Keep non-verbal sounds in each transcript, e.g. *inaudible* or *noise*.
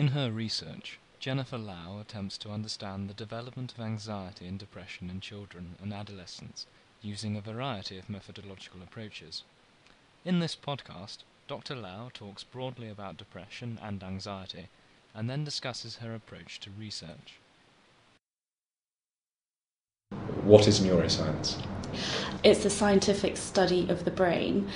In her research, Jennifer Lau attempts to understand the development of anxiety and depression in children and adolescents using a variety of methodological approaches. In this podcast, Dr. Lau talks broadly about depression and anxiety and then discusses her approach to research. What is neuroscience? It's the scientific study of the brain.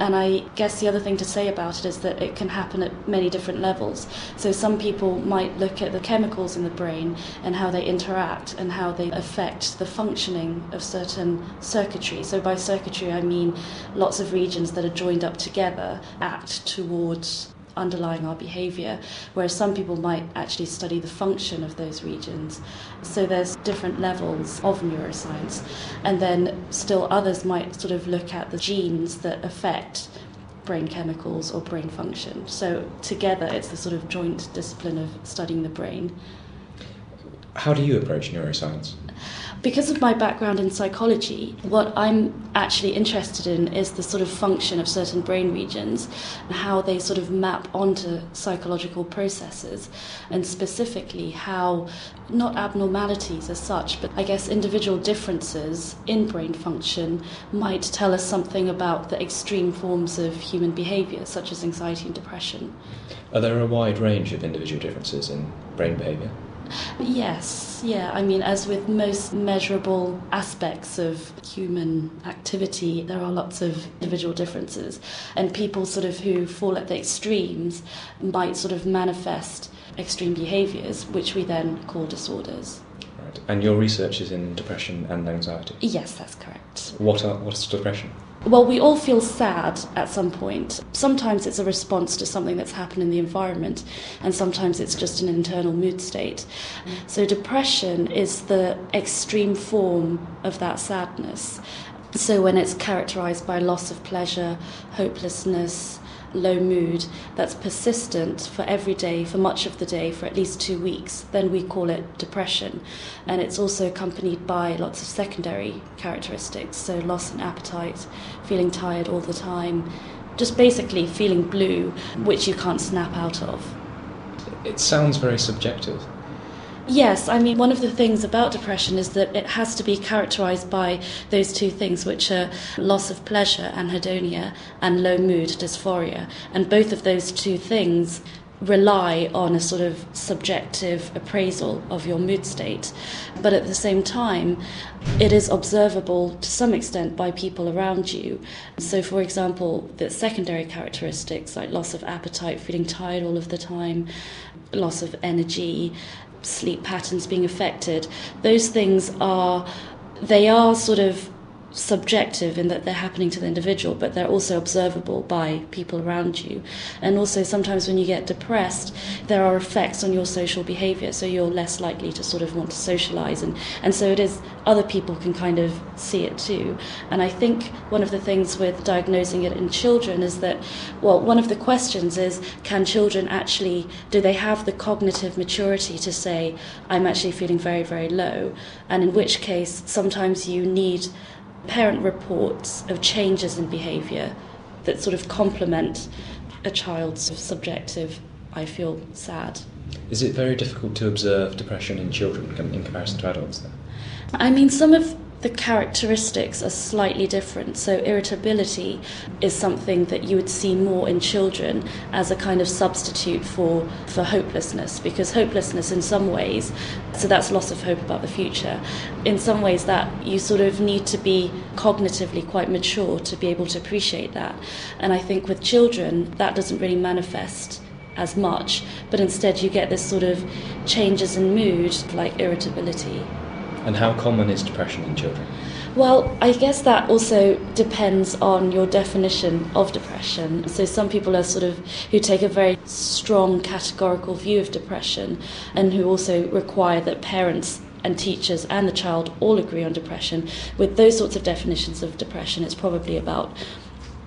And I guess the other thing to say about it is that it can happen at many different levels. So some people might look at the chemicals in the brain and how they interact and how they affect the functioning of certain circuitry. So by circuitry, I mean lots of regions that are joined up together act towards underlying our behavior, whereas some people might actually study the function of those regions. So there's different levels of neuroscience. And then still others might sort of look at the genes that affect brain chemicals or brain function. So together it's the sort of joint discipline of studying the brain. How do you approach neuroscience? Because of my background in psychology, what I'm actually interested in is the sort of function of certain brain regions and how they sort of map onto psychological processes, and specifically how not abnormalities as such, but I guess individual differences in brain function might tell us something about the extreme forms of human behavior, such as anxiety and depression. Are there a wide range of individual differences in brain behavior? Yes, yeah. I mean, as with most measurable aspects of human activity, there are lots of individual differences. And people sort of who fall at the extremes might sort of manifest extreme behaviors, which we then call disorders. Right. And your research is in depression and anxiety? Yes, that's correct. What, are, what is depression? Well, we all feel sad at some point. Sometimes it's a response to something that's happened in the environment, and sometimes it's just an internal mood state. So, depression is the extreme form of that sadness. So, when it's characterized by loss of pleasure, hopelessness, low mood that's persistent for every day, for much of the day, for at least two weeks, then we call it depression. And it's also accompanied by lots of secondary characteristics, so loss in appetite, feeling tired all the time, just basically feeling blue, which you can't snap out of. It sounds very subjective. Yes, I mean, one of the things about depression is that it has to be characterized by those two things, which are loss of pleasure, anhedonia, and low mood, dysphoria. And both of those two things rely on a sort of subjective appraisal of your mood state. But at the same time, it is observable to some extent by people around you. So, for example, the secondary characteristics like loss of appetite, feeling tired all of the time, loss of energy, sleep patterns being affected, those things are they are sort of subjective in that they're happening to the individual, but they're also observable by people around you. And also, sometimes when you get depressed, there are effects on your social behavior, so you're less likely to sort of want to socialize. And, and so it is, other people can kind of see it too. And I think one of the things with diagnosing it in children is that, well, one of the questions is can children actually, do they have the cognitive maturity to say, I'm actually feeling very, very low? And in which case, sometimes you need parent reports of changes in behaviour that sort of complement a child's subjective, I feel sad. Is it very difficult to observe depression in children in comparison to adults? Then? I mean, some of the characteristics are slightly different. So, irritability is something that you would see more in children as a kind of substitute for, for hopelessness, because hopelessness, in some ways, so that's loss of hope about the future, in some ways, that you sort of need to be cognitively quite mature to be able to appreciate that. And I think with children, that doesn't really manifest as much, but instead you get this sort of changes in mood, like irritability. And how common is depression in children? Well, I guess that also depends on your definition of depression. So, some people are sort of who take a very strong categorical view of depression and who also require that parents and teachers and the child all agree on depression. With those sorts of definitions of depression, it's probably about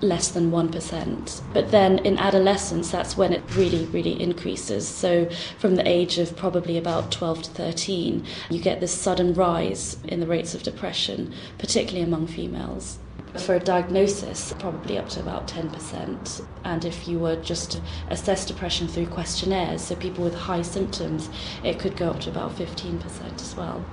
less than 1%. But then in adolescence, that's when it really, really increases. So from the age of probably about 12 to 13, you get this sudden rise in the rates of depression, particularly among females. for a diagnosis, probably up to about 10%. And if you were just to assess depression through questionnaires, so people with high symptoms, it could go up to about 15% as well.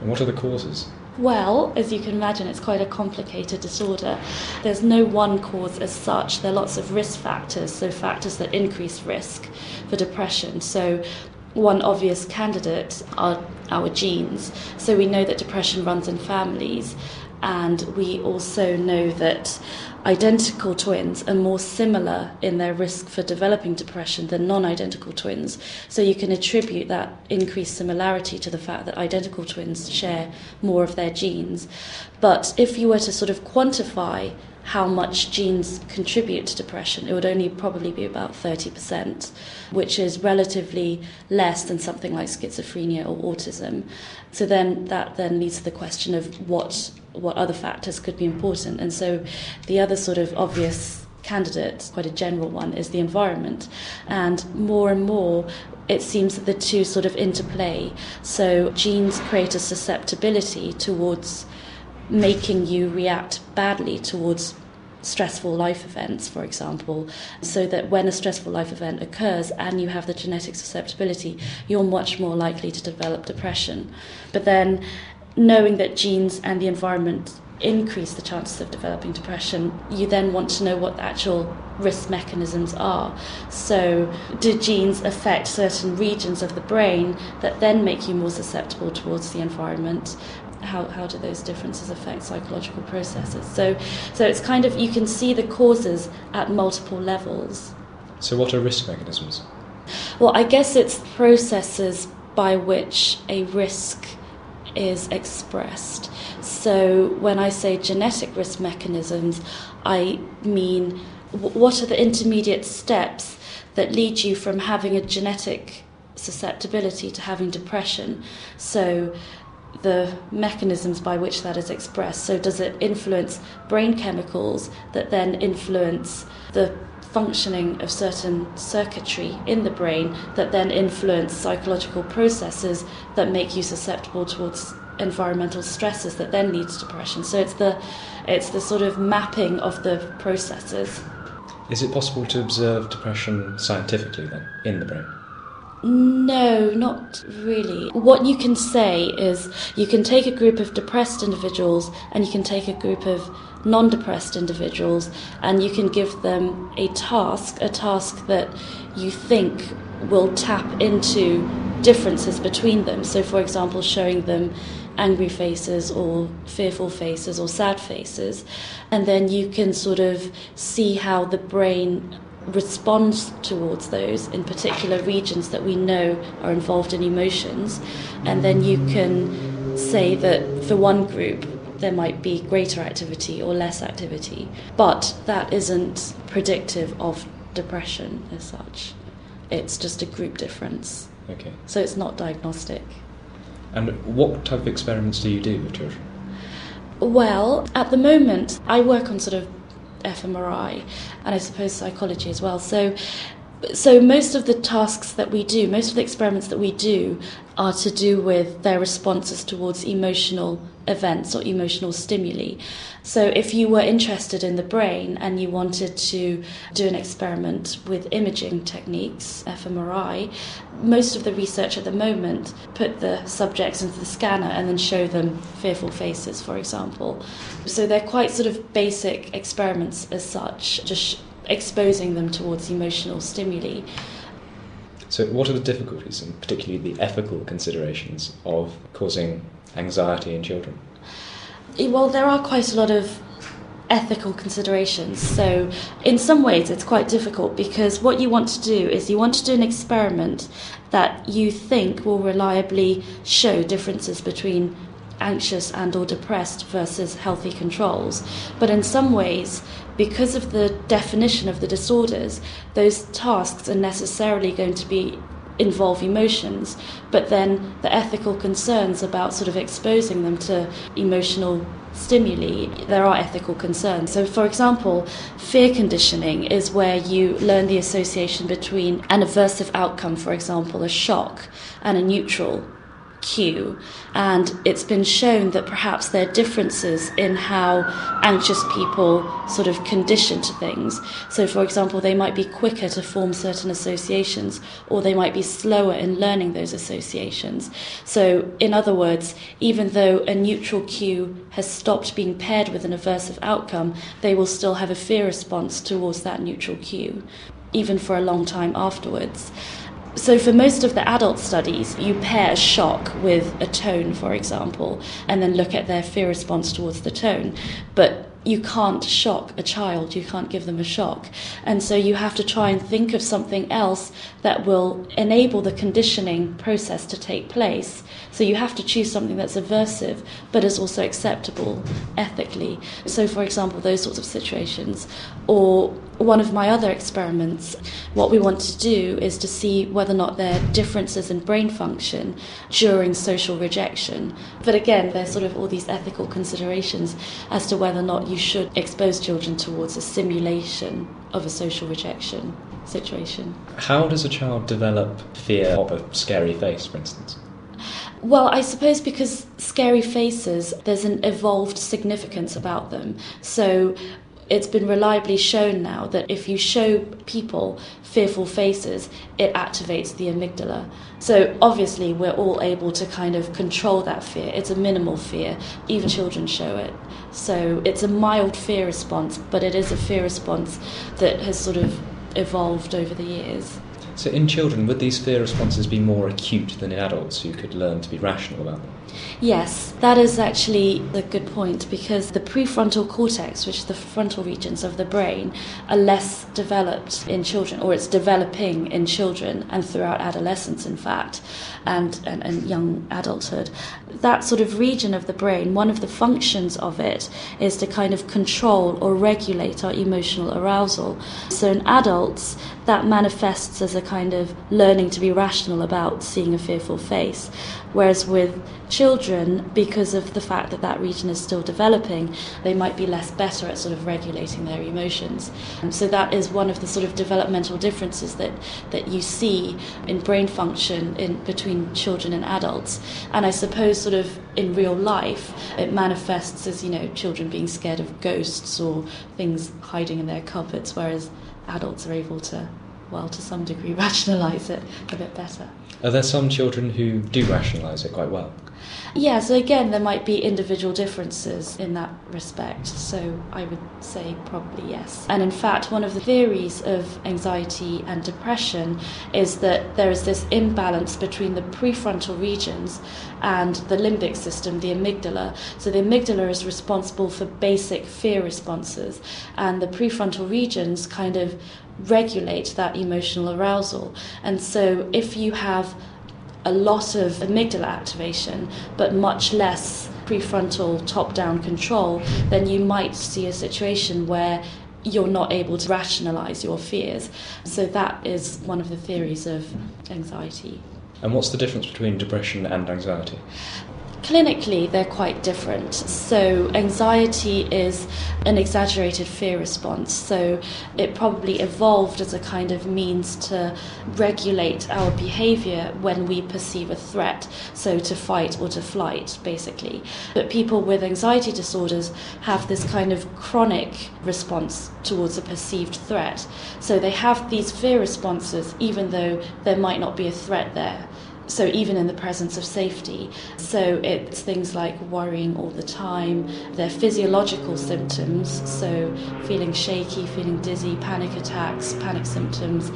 And what are the causes? Well, as you can imagine, it's quite a complicated disorder. There's no one cause as such. There are lots of risk factors, so factors that increase risk for depression. So, one obvious candidate are our genes. So, we know that depression runs in families, and we also know that identical twins are more similar in their risk for developing depression than non identical twins. So you can attribute that increased similarity to the fact that identical twins share more of their genes. But if you were to sort of quantify how much genes contribute to depression, it would only probably be about 30%, which is relatively less than something like schizophrenia or autism. So then that then leads to the question of what what other factors could be important. And so the other sort of obvious candidate, quite a general one, is the environment. And more and more, it seems that the two sort of interplay. So genes create a susceptibility towards making you react badly towards stressful life events, for example, so that when a stressful life event occurs and you have the genetic susceptibility, you're much more likely to develop depression. But then, knowing that genes and the environment increase the chances of developing depression, you then want to know what the actual risk mechanisms are. So, do genes affect certain regions of the brain that then make you more susceptible towards the environment? how, how do those differences affect psychological processes? So, so it's kind of, you can see the causes at multiple levels. So, what are risk mechanisms? Well, I guess it's processes by which a risk is expressed. So, when I say genetic risk mechanisms, I mean what are the intermediate steps that lead you from having a genetic susceptibility to having depression? So, the mechanisms by which that is expressed. So, does it influence brain chemicals that then influence the functioning of certain circuitry in the brain that then influence psychological processes that make you susceptible towards environmental stresses that then leads to depression. So it's the it's the sort of mapping of the processes. Is it possible to observe depression scientifically then in the brain? No, not really. What you can say is you can take a group of depressed individuals and you can take a group of non depressed individuals and you can give them a task, a task that you think will tap into differences between them. So, for example, showing them angry faces or fearful faces or sad faces, and then you can sort of see how the brain responds towards those in particular regions that we know are involved in emotions, and then you can say that for one group there might be greater activity or less activity, but that isn't predictive of depression as such. It's just a group difference. Okay. So it's not diagnostic. And what type of experiments do you do with children? Well, at the moment, I work on sort of fMRI and I suppose psychology as well. So, so most of the tasks that we do, most of the experiments that we do, are to do with their responses towards emotional events or emotional stimuli. So, if you were interested in the brain and you wanted to do an experiment with imaging techniques, fMRI, most of the research at the moment put the subjects into the scanner and then show them fearful faces, for example. So, they're quite sort of basic experiments as such, just exposing them towards emotional stimuli. So, what are the difficulties and particularly the ethical considerations of causing anxiety in children? Eh, well, there are quite a lot of ethical considerations. So, in some ways, it's quite difficult because what you want to do is you want to do an experiment that you think will reliably show differences between anxious and or depressed versus healthy controls but in some ways because of the definition of the disorders those tasks are necessarily going to be involve emotions, but then the ethical concerns about sort of exposing them to emotional stimuli, there are ethical concerns. So, for example, fear conditioning is where you learn the association between an aversive outcome, for example, a shock, and a neutral cue. And it's been shown that perhaps there are differences in how anxious people sort of condition to things. So, for example, they might be quicker to form certain associations, or they might be slower in learning those associations. So, in other words, even though a neutral cue has stopped being paired with an aversive outcome, they will still have a fear response towards that neutral cue, even for a long time afterwards. So, for most of the adult studies, you pair a shock with a tone, for example, and then look at their fear response towards the tone. But you can't shock a child, you can't give them a shock. And so you have to try and think of something else that will enable the conditioning process to take place. So you have to choose something that's aversive but is also acceptable ethically. So, for example, those sorts of situations. Or one of my other experiments, what we want to do is to see whether or not there are differences in brain function during social rejection. But again, there's sort of all these ethical considerations as to whether or not you should expose children towards a simulation of a social rejection situation. How does a child develop fear of a scary face, for instance? Well, I suppose because scary faces, there's an evolved significance about them. So it's been reliably shown now that if you show people fearful faces, it activates the amygdala. So obviously, we're all able to kind of control that fear. It's a minimal fear, even children show it. So it's a mild fear response, but it is a fear response that has sort of evolved over the years. So, in children, would these fear responses be more acute than in adults who could learn to be rational about them? Yes, that is actually a good point because the prefrontal cortex, which is the frontal regions of the brain, are less developed in children, or it's developing in children and throughout adolescence, in fact, and, and, and young adulthood. That sort of region of the brain, one of the functions of it is to kind of control or regulate our emotional arousal. So in adults, that manifests as a kind of learning to be rational about seeing a fearful face. Whereas with children, because of the fact that that region is still developing, they might be less better at sort of regulating their emotions. And so that is one of the sort of developmental differences that, that you see in brain function in between children and adults. And I suppose sort of in real life, it manifests as, you know, children being scared of ghosts or things hiding in their cupboards, whereas adults are able to, well, to some degree, *laughs* rationalise it a bit better. Are there some children who do rationalise it quite well? Yeah, so again, there might be individual differences in that respect. So I would say probably yes. And in fact, one of the theories of anxiety and depression is that there is this imbalance between the prefrontal regions and the limbic system, the amygdala. So the amygdala is responsible for basic fear responses, and the prefrontal regions kind of regulate that emotional arousal. And so if you have a lot of amygdala activation, but much less prefrontal top down control, then you might see a situation where you're not able to rationalize your fears. So, that is one of the theories of anxiety. And what's the difference between depression and anxiety? Clinically, they're quite different. So, anxiety is an exaggerated fear response. So, it probably evolved as a kind of means to regulate our behavior when we perceive a threat. So, to fight or to flight, basically. But people with anxiety disorders have this kind of chronic response towards a perceived threat. So, they have these fear responses even though there might not be a threat there so even in the presence of safety. So it's things like worrying all the time, their physiological symptoms, so feeling shaky, feeling dizzy, panic attacks, panic symptoms,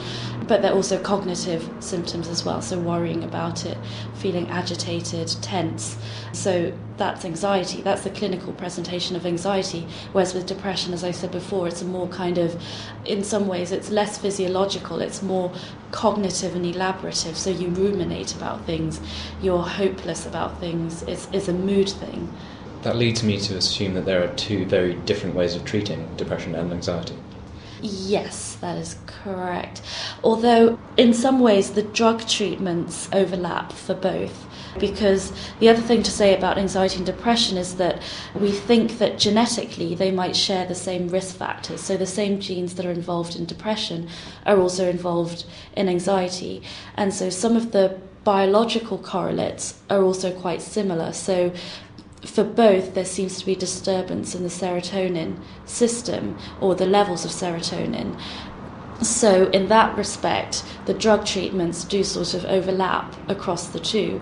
but they're also cognitive symptoms as well, so worrying about it, feeling agitated, tense. So that's anxiety. That's the clinical presentation of anxiety. Whereas with depression, as I said before, it's a more kind of, in some ways, it's less physiological, it's more cognitive and elaborative. So you ruminate about things, you're hopeless about things, it's, it's a mood thing. That leads me to assume that there are two very different ways of treating depression and anxiety. Yes, that is correct. Although, in some ways, the drug treatments overlap for both. Because the other thing to say about anxiety and depression is that we think that genetically they might share the same risk factors. So the same genes that are involved in depression are also involved in anxiety. And so some of the biological correlates are also quite similar. So, for both, there seems to be disturbance in the serotonin system or the levels of serotonin. So, in that respect, the drug treatments do sort of overlap across the two.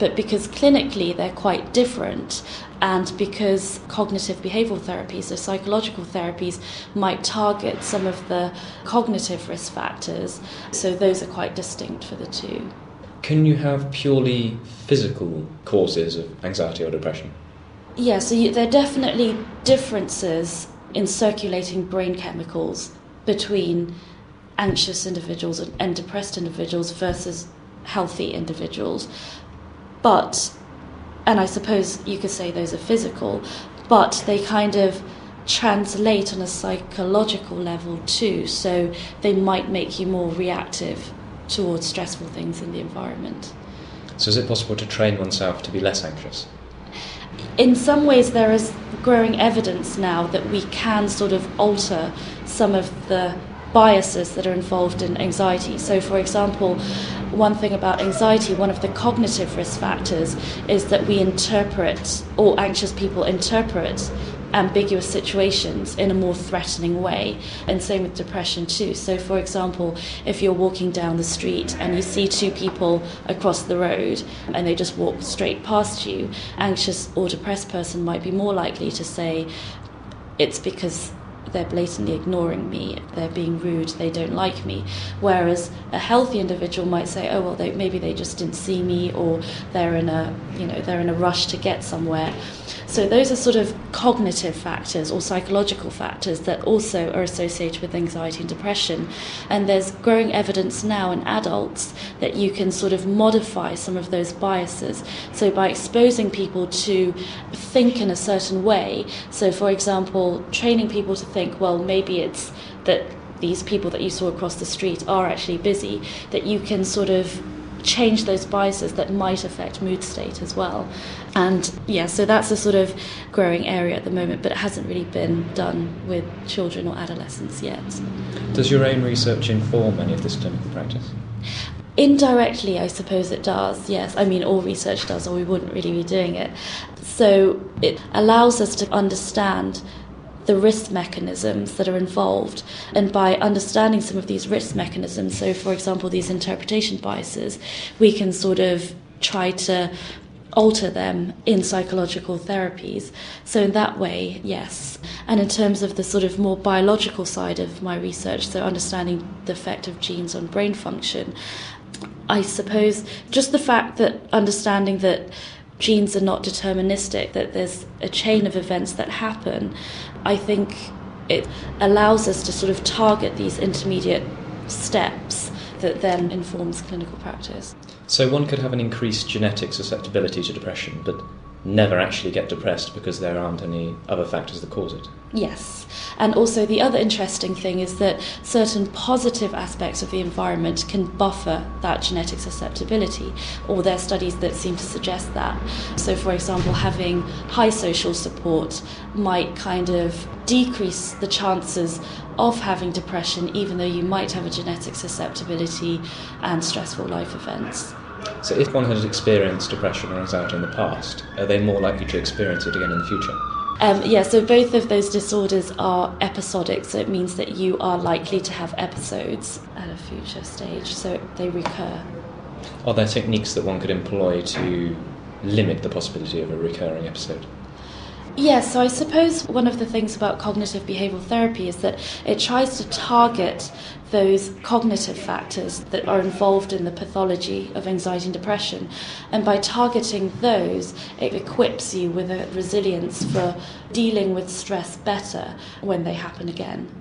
But because clinically they're quite different, and because cognitive behavioral therapies or psychological therapies might target some of the cognitive risk factors, so those are quite distinct for the two. Can you have purely physical causes of anxiety or depression? Yeah, so you, there are definitely differences in circulating brain chemicals between anxious individuals and depressed individuals versus healthy individuals. But, and I suppose you could say those are physical, but they kind of translate on a psychological level too. So they might make you more reactive towards stressful things in the environment. So, is it possible to train oneself to be less anxious? In some ways, there is growing evidence now that we can sort of alter some of the biases that are involved in anxiety. So, for example, one thing about anxiety, one of the cognitive risk factors is that we interpret, or anxious people interpret, ambiguous situations in a more threatening way. And same with depression, too. So, for example, if you're walking down the street and you see two people across the road and they just walk straight past you, anxious or depressed person might be more likely to say, it's because they're blatantly ignoring me, they're being rude, they don't like me. Whereas a healthy individual might say, oh well, they, maybe they just didn't see me, or they're in a you know they're in a rush to get somewhere. So those are sort of cognitive factors or psychological factors that also are associated with anxiety and depression. And there's growing evidence now in adults that you can sort of modify some of those biases. So by exposing people to think in a certain way, so for example, training people to think, well, maybe it's that these people that you saw across the street are actually busy, that you can sort of change those biases that might affect mood state as well. And yeah, so that's a sort of growing area at the moment, but it hasn't really been done with children or adolescents yet. Does your own research inform any of this clinical practice? Indirectly, I suppose it does, yes. I mean, all research does, or we wouldn't really be doing it. So it allows us to understand the risk mechanisms that are involved. And by understanding some of these risk mechanisms, so for example, these interpretation biases, we can sort of try to alter them in psychological therapies. So, in that way, yes. And in terms of the sort of more biological side of my research, so understanding the effect of genes on brain function, I suppose just the fact that understanding that genes are not deterministic, that there's a chain of events that happen, I think it allows us to sort of target these intermediate steps that then informs clinical practice. So one could have an increased genetic susceptibility to depression, but never actually get depressed because there aren't any other factors that cause it. Yes. And also, the other interesting thing is that certain positive aspects of the environment can buffer that genetic susceptibility, or there are studies that seem to suggest that. So, for example, having high social support might kind of decrease the chances of having depression, even though you might have a genetic susceptibility and stressful life events. So, if one has experienced depression or anxiety in the past, are they more likely to experience it again in the future? Um, yeah, so both of those disorders are episodic, so it means that you are likely to have episodes at a future stage, so they recur. Are there techniques that one could employ to limit the possibility of a recurring episode? Yes, so I suppose one of the things about cognitive behavioral therapy is that it tries to target those cognitive factors that are involved in the pathology of anxiety and depression. And by targeting those, it equips you with a resilience for dealing with stress better when they happen again.